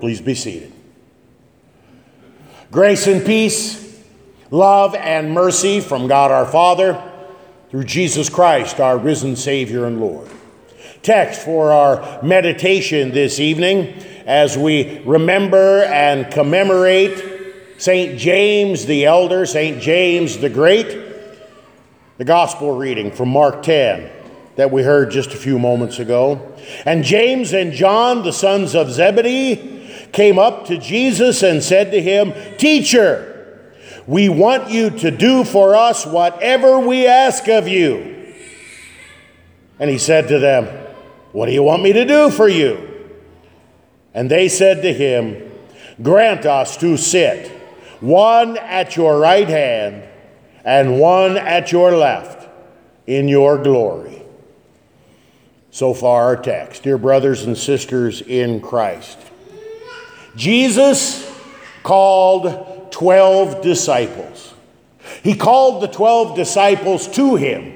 Please be seated. Grace and peace, love and mercy from God our Father through Jesus Christ, our risen Savior and Lord. Text for our meditation this evening as we remember and commemorate St. James the Elder, St. James the Great. The Gospel reading from Mark 10 that we heard just a few moments ago. And James and John, the sons of Zebedee, came up to Jesus and said to him, Teacher, we want you to do for us whatever we ask of you. And he said to them, What do you want me to do for you? And they said to him, Grant us to sit, one at your right hand and one at your left, in your glory. So far, our text. Dear brothers and sisters in Christ. Jesus called 12 disciples. He called the 12 disciples to him.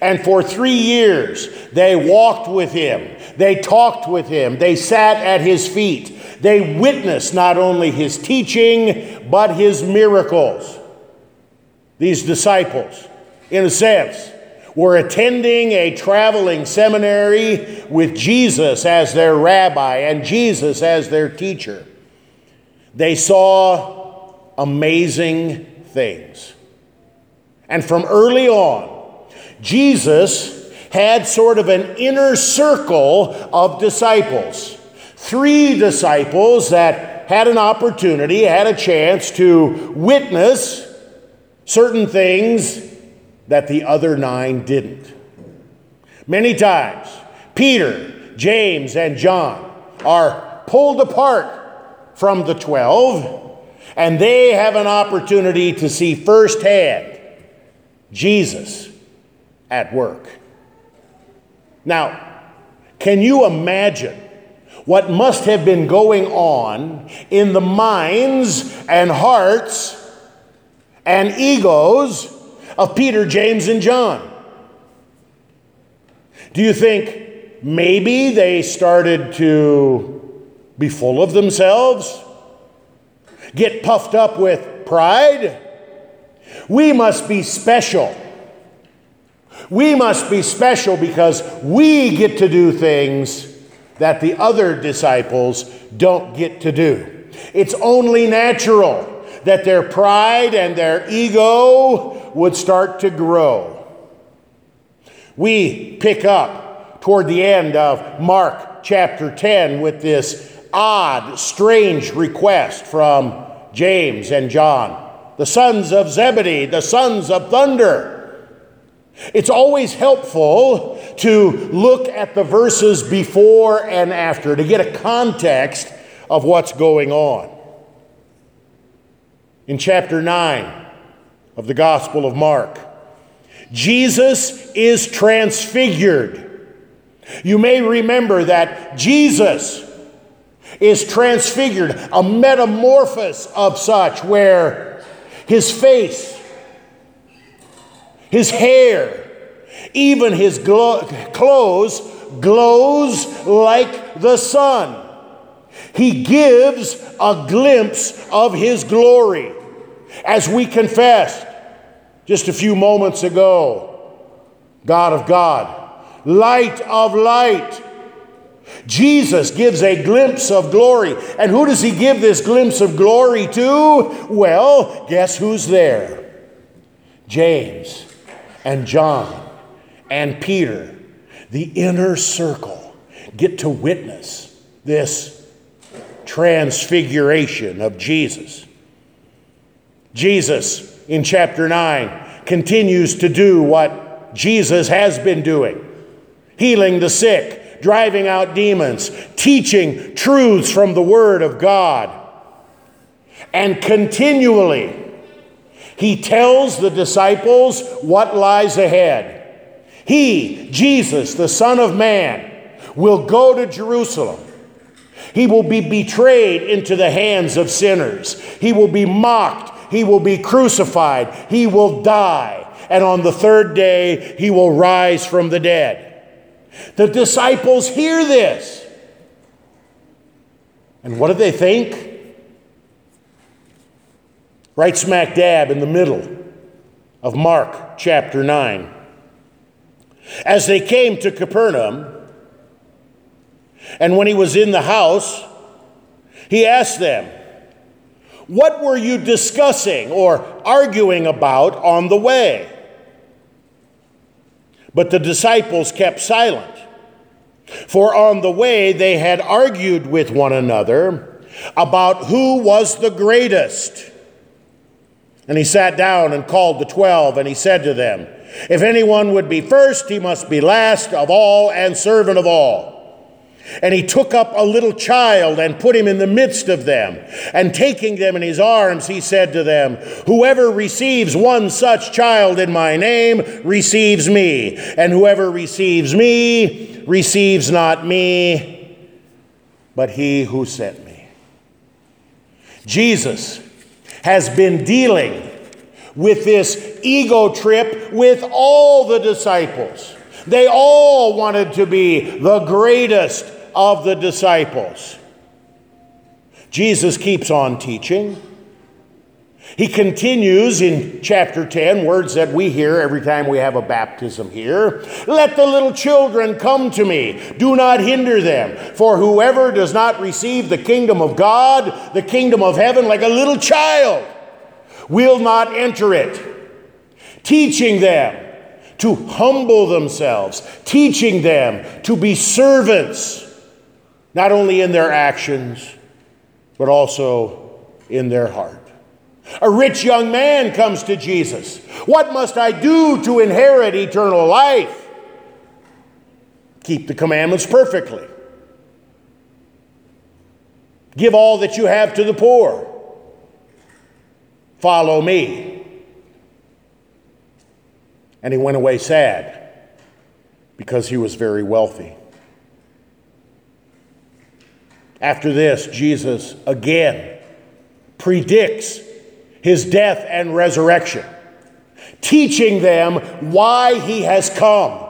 And for three years, they walked with him. They talked with him. They sat at his feet. They witnessed not only his teaching, but his miracles. These disciples, in a sense, were attending a traveling seminary with Jesus as their rabbi and Jesus as their teacher. They saw amazing things. And from early on, Jesus had sort of an inner circle of disciples. Three disciples that had an opportunity, had a chance to witness certain things that the other nine didn't. Many times, Peter, James, and John are pulled apart from the 12, and they have an opportunity to see firsthand Jesus at work. Now, can you imagine what must have been going on in the minds and hearts and egos of Peter, James, and John? Do you think maybe they started to be full of themselves, get puffed up with pride. We must be special. We must be special because we get to do things that the other disciples don't get to do. It's only natural that their pride and their ego would start to grow. We pick up toward the end of Mark chapter 10 with this odd, strange request from James and John, the sons of Zebedee, the sons of thunder. It's always helpful to look at the verses before and after to get a context of what's going on. In chapter 9 of the Gospel of Mark, Jesus is transfigured. You may remember that Jesus is transfigured, a metamorphosis of such where his face, his hair, even his glo- clothes glows like the sun. He gives a glimpse of his glory. As we confessed just a few moments ago, God of God, light of light, Jesus gives a glimpse of glory. And who does he give this glimpse of glory to? Well, guess who's there? James and John and Peter, the inner circle, get to witness this transfiguration of Jesus. Jesus, in chapter 9, continues to do what Jesus has been doing healing the sick driving out demons, teaching truths from the Word of God. And continually, he tells the disciples what lies ahead. He, Jesus, the Son of Man, will go to Jerusalem. He will be betrayed into the hands of sinners. He will be mocked. He will be crucified. He will die. And on the third day, he will rise from the dead. The disciples hear this. And what do they think? Right smack dab in the middle of Mark chapter 9. As they came to Capernaum, and when he was in the house, he asked them, What were you discussing or arguing about on the way? But the disciples kept silent. For on the way they had argued with one another about who was the greatest. And he sat down and called the twelve, and he said to them, If anyone would be first, he must be last of all and servant of all. And he took up a little child and put him in the midst of them. And taking them in his arms, he said to them, Whoever receives one such child in my name receives me. And whoever receives me receives not me, but he who sent me. Jesus has been dealing with this ego trip with all the disciples. They all wanted to be the greatest of the disciples. Jesus keeps on teaching. He continues in chapter 10, words that we hear every time we have a baptism here. Let the little children come to me. Do not hinder them. For whoever does not receive the kingdom of God, the kingdom of heaven, like a little child, will not enter it. Teaching them to humble themselves, teaching them to be servants not only in their actions, but also in their heart. A rich young man comes to Jesus. What must I do to inherit eternal life? Keep the commandments perfectly. Give all that you have to the poor. Follow me. And he went away sad because he was very wealthy. After this, Jesus again predicts his death and resurrection, teaching them why he has come.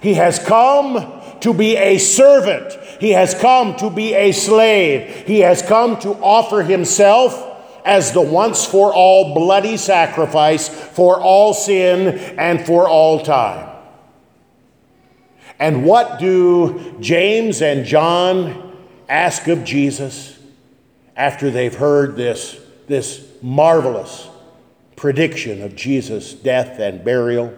He has come to be a servant, he has come to be a slave, he has come to offer himself as the once for all bloody sacrifice for all sin and for all time. And what do James and John ask of Jesus after they've heard this, this marvelous prediction of Jesus' death and burial.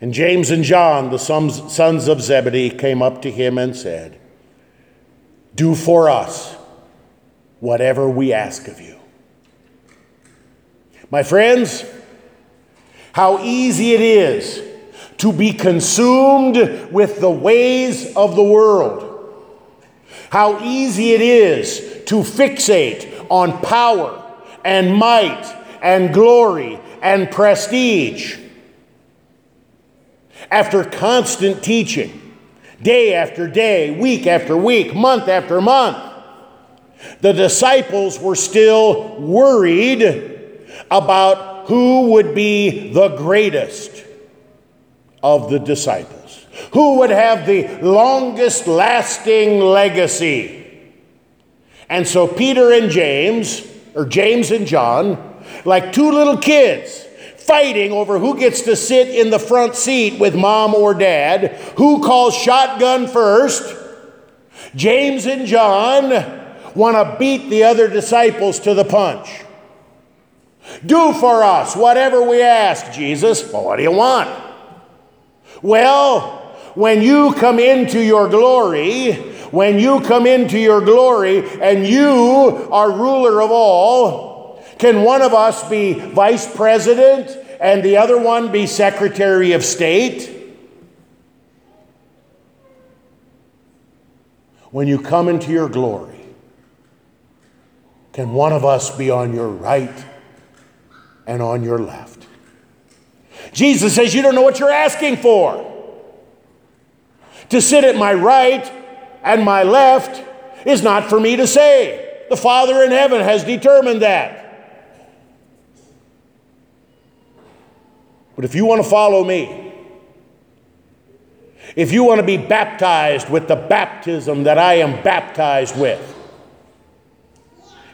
And James and John, the sons of Zebedee, came up to him and said, Do for us whatever we ask of you. My friends, how easy it is to be consumed with the ways of the world how easy it is to fixate on power and might and glory and prestige. After constant teaching, day after day, week after week, month after month, the disciples were still worried about who would be the greatest of the disciples. Who would have the longest lasting legacy? And so Peter and James, or James and John, like two little kids, fighting over who gets to sit in the front seat with mom or dad, who calls shotgun first. James and John want to beat the other disciples to the punch. Do for us whatever we ask, Jesus. Well, what do you want? Well, when you come into your glory, when you come into your glory and you are ruler of all, can one of us be vice president and the other one be secretary of state? When you come into your glory, can one of us be on your right and on your left? Jesus says, You don't know what you're asking for. To sit at my right and my left is not for me to say. The Father in heaven has determined that. But if you want to follow me, if you want to be baptized with the baptism that I am baptized with,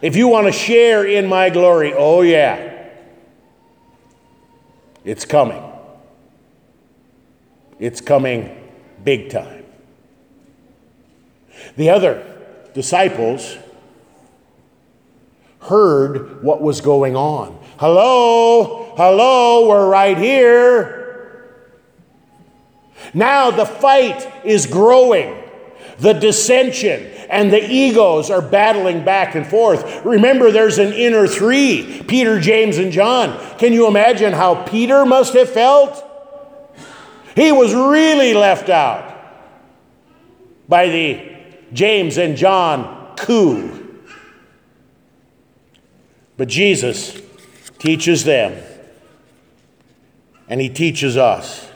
if you want to share in my glory, oh yeah, it's coming. It's coming big time. The other disciples heard what was going on. Hello, hello, we're right here. Now the fight is growing. The dissension and the egos are battling back and forth. Remember, there's an inner three Peter, James, and John. Can you imagine how Peter must have felt? He was really left out by the James and John coup. But Jesus teaches them, and he teaches us.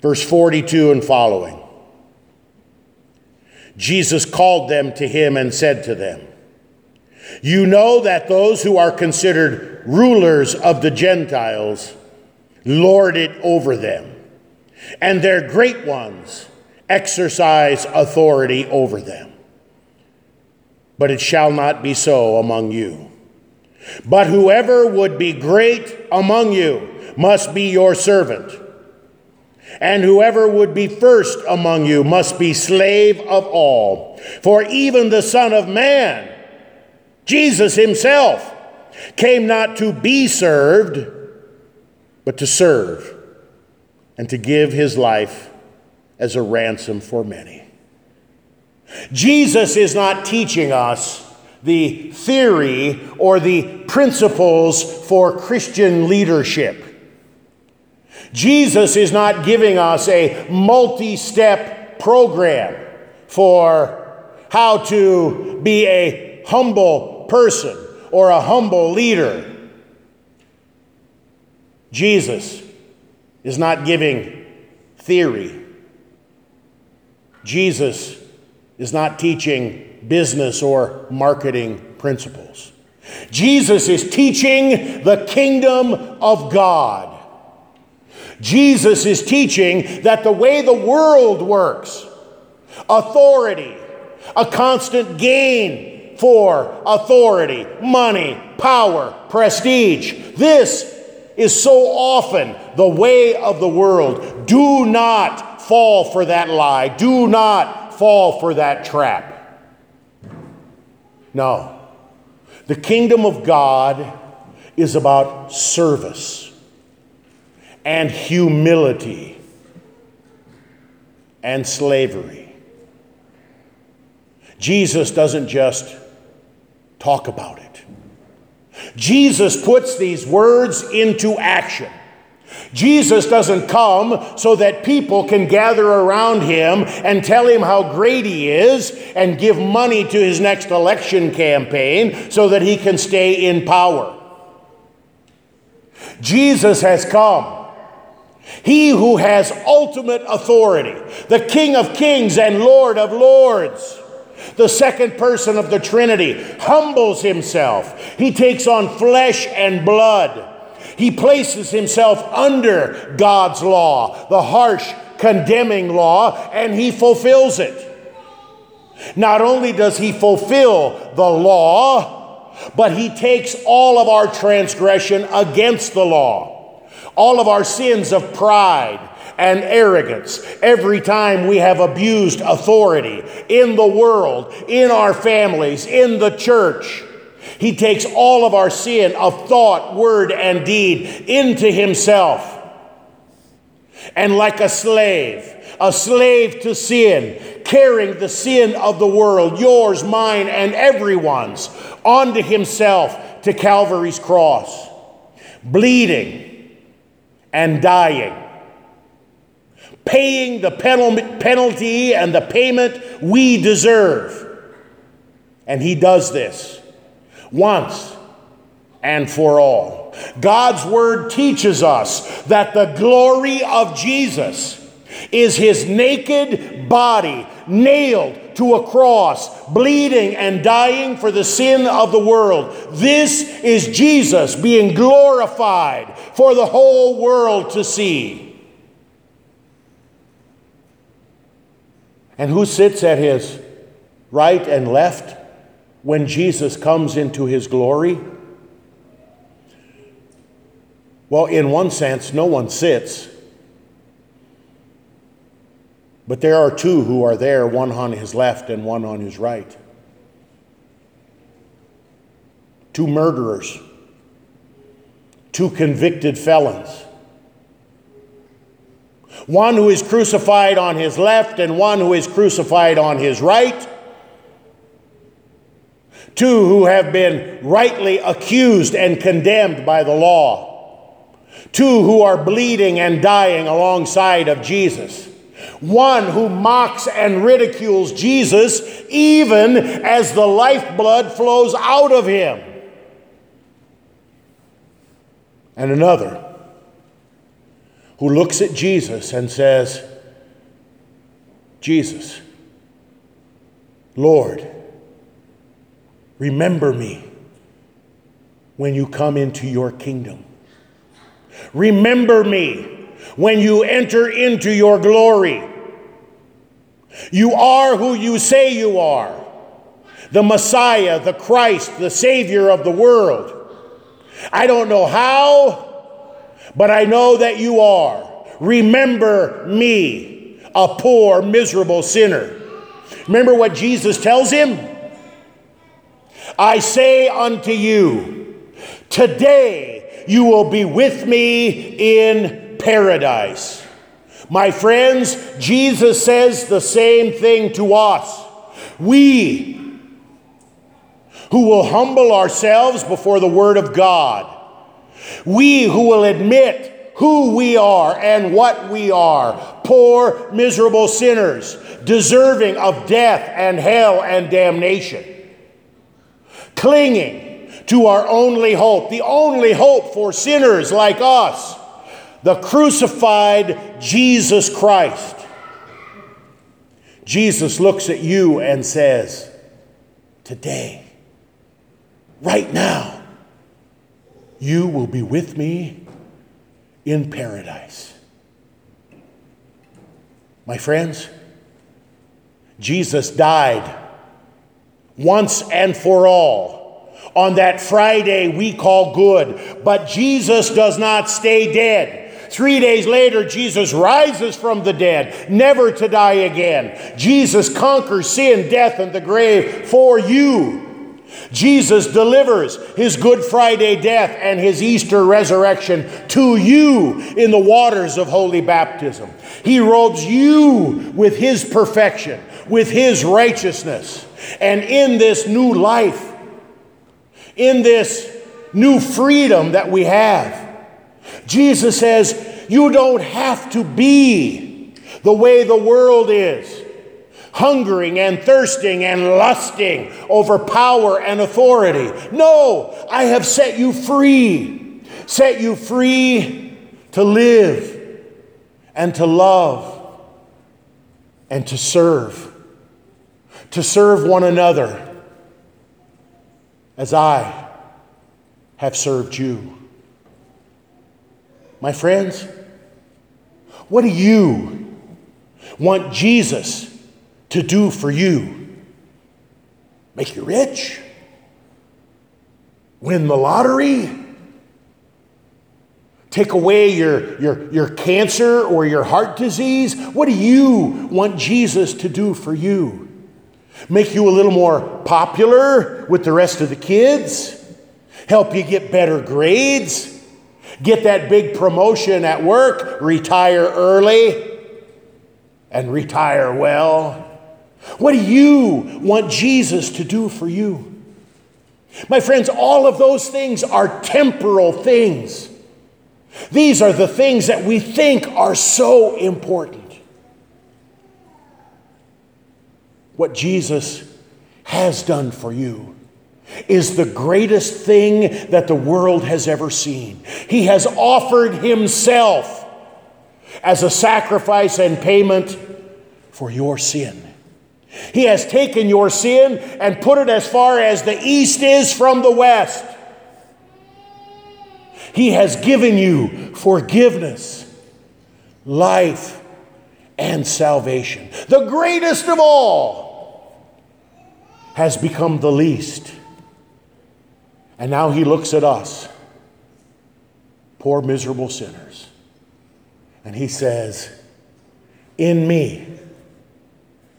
Verse 42 and following. Jesus called them to him and said to them, You know that those who are considered rulers of the Gentiles lord it over them, and their great ones exercise authority over them. But it shall not be so among you. But whoever would be great among you must be your servant and whoever would be first among you must be slave of all. For even the Son of Man, Jesus himself, came not to be served, but to serve, and to give his life as a ransom for many. Jesus is not teaching us the theory or the principles for Christian leadership. Jesus is not giving us a multi step program for how to be a humble person or a humble leader. Jesus is not giving theory. Jesus is not teaching business or marketing principles. Jesus is teaching the kingdom of God. Jesus is teaching that the way the world works, authority, a constant gain for authority, money, power, prestige. This is so often the way of the world. Do not fall for that lie. Do not fall for that trap. No. The kingdom of God is about service and humility and slavery. Jesus doesn't just talk about. Jesus puts these words into action. Jesus doesn't come so that people can gather around him and tell him how great he is and give money to his next election campaign so that he can stay in power. Jesus has come he who has ultimate authority, the King of kings and Lord of lords, the second person of the Trinity, humbles himself. He takes on flesh and blood. He places himself under God's law, the harsh, condemning law, and he fulfills it. Not only does he fulfill the law, but he takes all of our transgression against the law all of our sins of pride and arrogance, every time we have abused authority in the world, in our families, in the church. He takes all of our sin of thought, word, and deed into himself. And like a slave, a slave to sin, carrying the sin of the world, yours, mine, and everyone's, onto himself to Calvary's cross, bleeding and dying, paying the penalty and the payment we deserve. And he does this once and for all. God's word teaches us that the glory of Jesus is his naked body nailed to a cross, bleeding and dying for the sin of the world. This is Jesus being glorified for the whole world to see. And who sits at his right and left when Jesus comes into his glory? Well, in one sense, no one sits. But there are two who are there, one on his left and one on his right. Two murderers, two convicted felons. One who is crucified on his left and one who is crucified on his right. Two who have been rightly accused and condemned by the law. Two who are bleeding and dying alongside of Jesus one who mocks and ridicules Jesus even as the lifeblood flows out of him. And another who looks at Jesus and says, Jesus, Lord, remember me when you come into your kingdom. Remember me when you enter into your glory. You are who you say you are the Messiah, the Christ, the Savior of the world. I don't know how, but I know that you are. Remember me, a poor, miserable sinner. Remember what Jesus tells him? I say unto you, today you will be with me in paradise. My friends, Jesus says the same thing to us. We who will humble ourselves before the Word of God, we who will admit who we are and what we are poor, miserable sinners, deserving of death and hell and damnation, clinging to our only hope, the only hope for sinners like us the crucified Jesus Christ. Jesus looks at you and says, Today, right now, you will be with me in paradise. My friends, Jesus died once and for all on that Friday we call good, but Jesus does not stay dead. Three days later, Jesus rises from the dead, never to die again. Jesus conquers sin, death, and the grave for you. Jesus delivers his Good Friday death and his Easter resurrection to you in the waters of holy baptism. He robes you with his perfection, with his righteousness. And in this new life, in this new freedom that we have, Jesus says, You don't have to be the way the world is hungering and thirsting and lusting over power and authority. No, I have set you free, set you free to live and to love and to serve, to serve one another as I have served you. My friends, what do you want Jesus to do for you? Make you rich? Win the lottery? Take away your, your, your cancer or your heart disease? What do you want Jesus to do for you? Make you a little more popular with the rest of the kids? Help you get better grades? get that big promotion at work, retire early, and retire well? What do you want Jesus to do for you? My friends, all of those things are temporal things. These are the things that we think are so important. What Jesus has done for you is the greatest thing that the world has ever seen. He has offered himself as a sacrifice and payment for your sin. He has taken your sin and put it as far as the east is from the west. He has given you forgiveness, life, and salvation. The greatest of all has become the least. And now he looks at us, poor, miserable sinners, and he says, In me,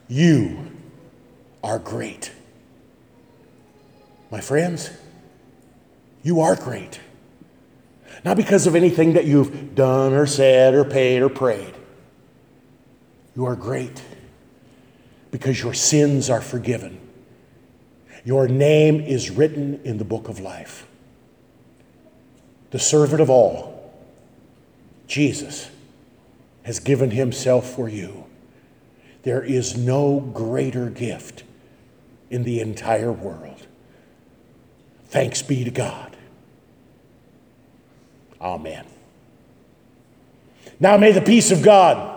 you are great. My friends, you are great. Not because of anything that you've done or said or paid or prayed. You are great because your sins are forgiven. Your name is written in the book of life. The servant of all, Jesus, has given himself for you. There is no greater gift in the entire world. Thanks be to God. Amen. Now may the peace of God,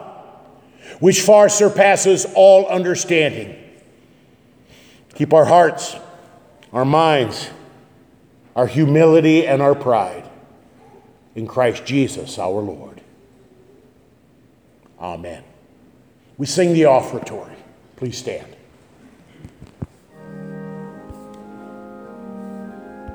which far surpasses all understanding, keep our hearts, our minds, our humility, and our pride in Christ Jesus our Lord. Amen. We sing the offertory. Please stand.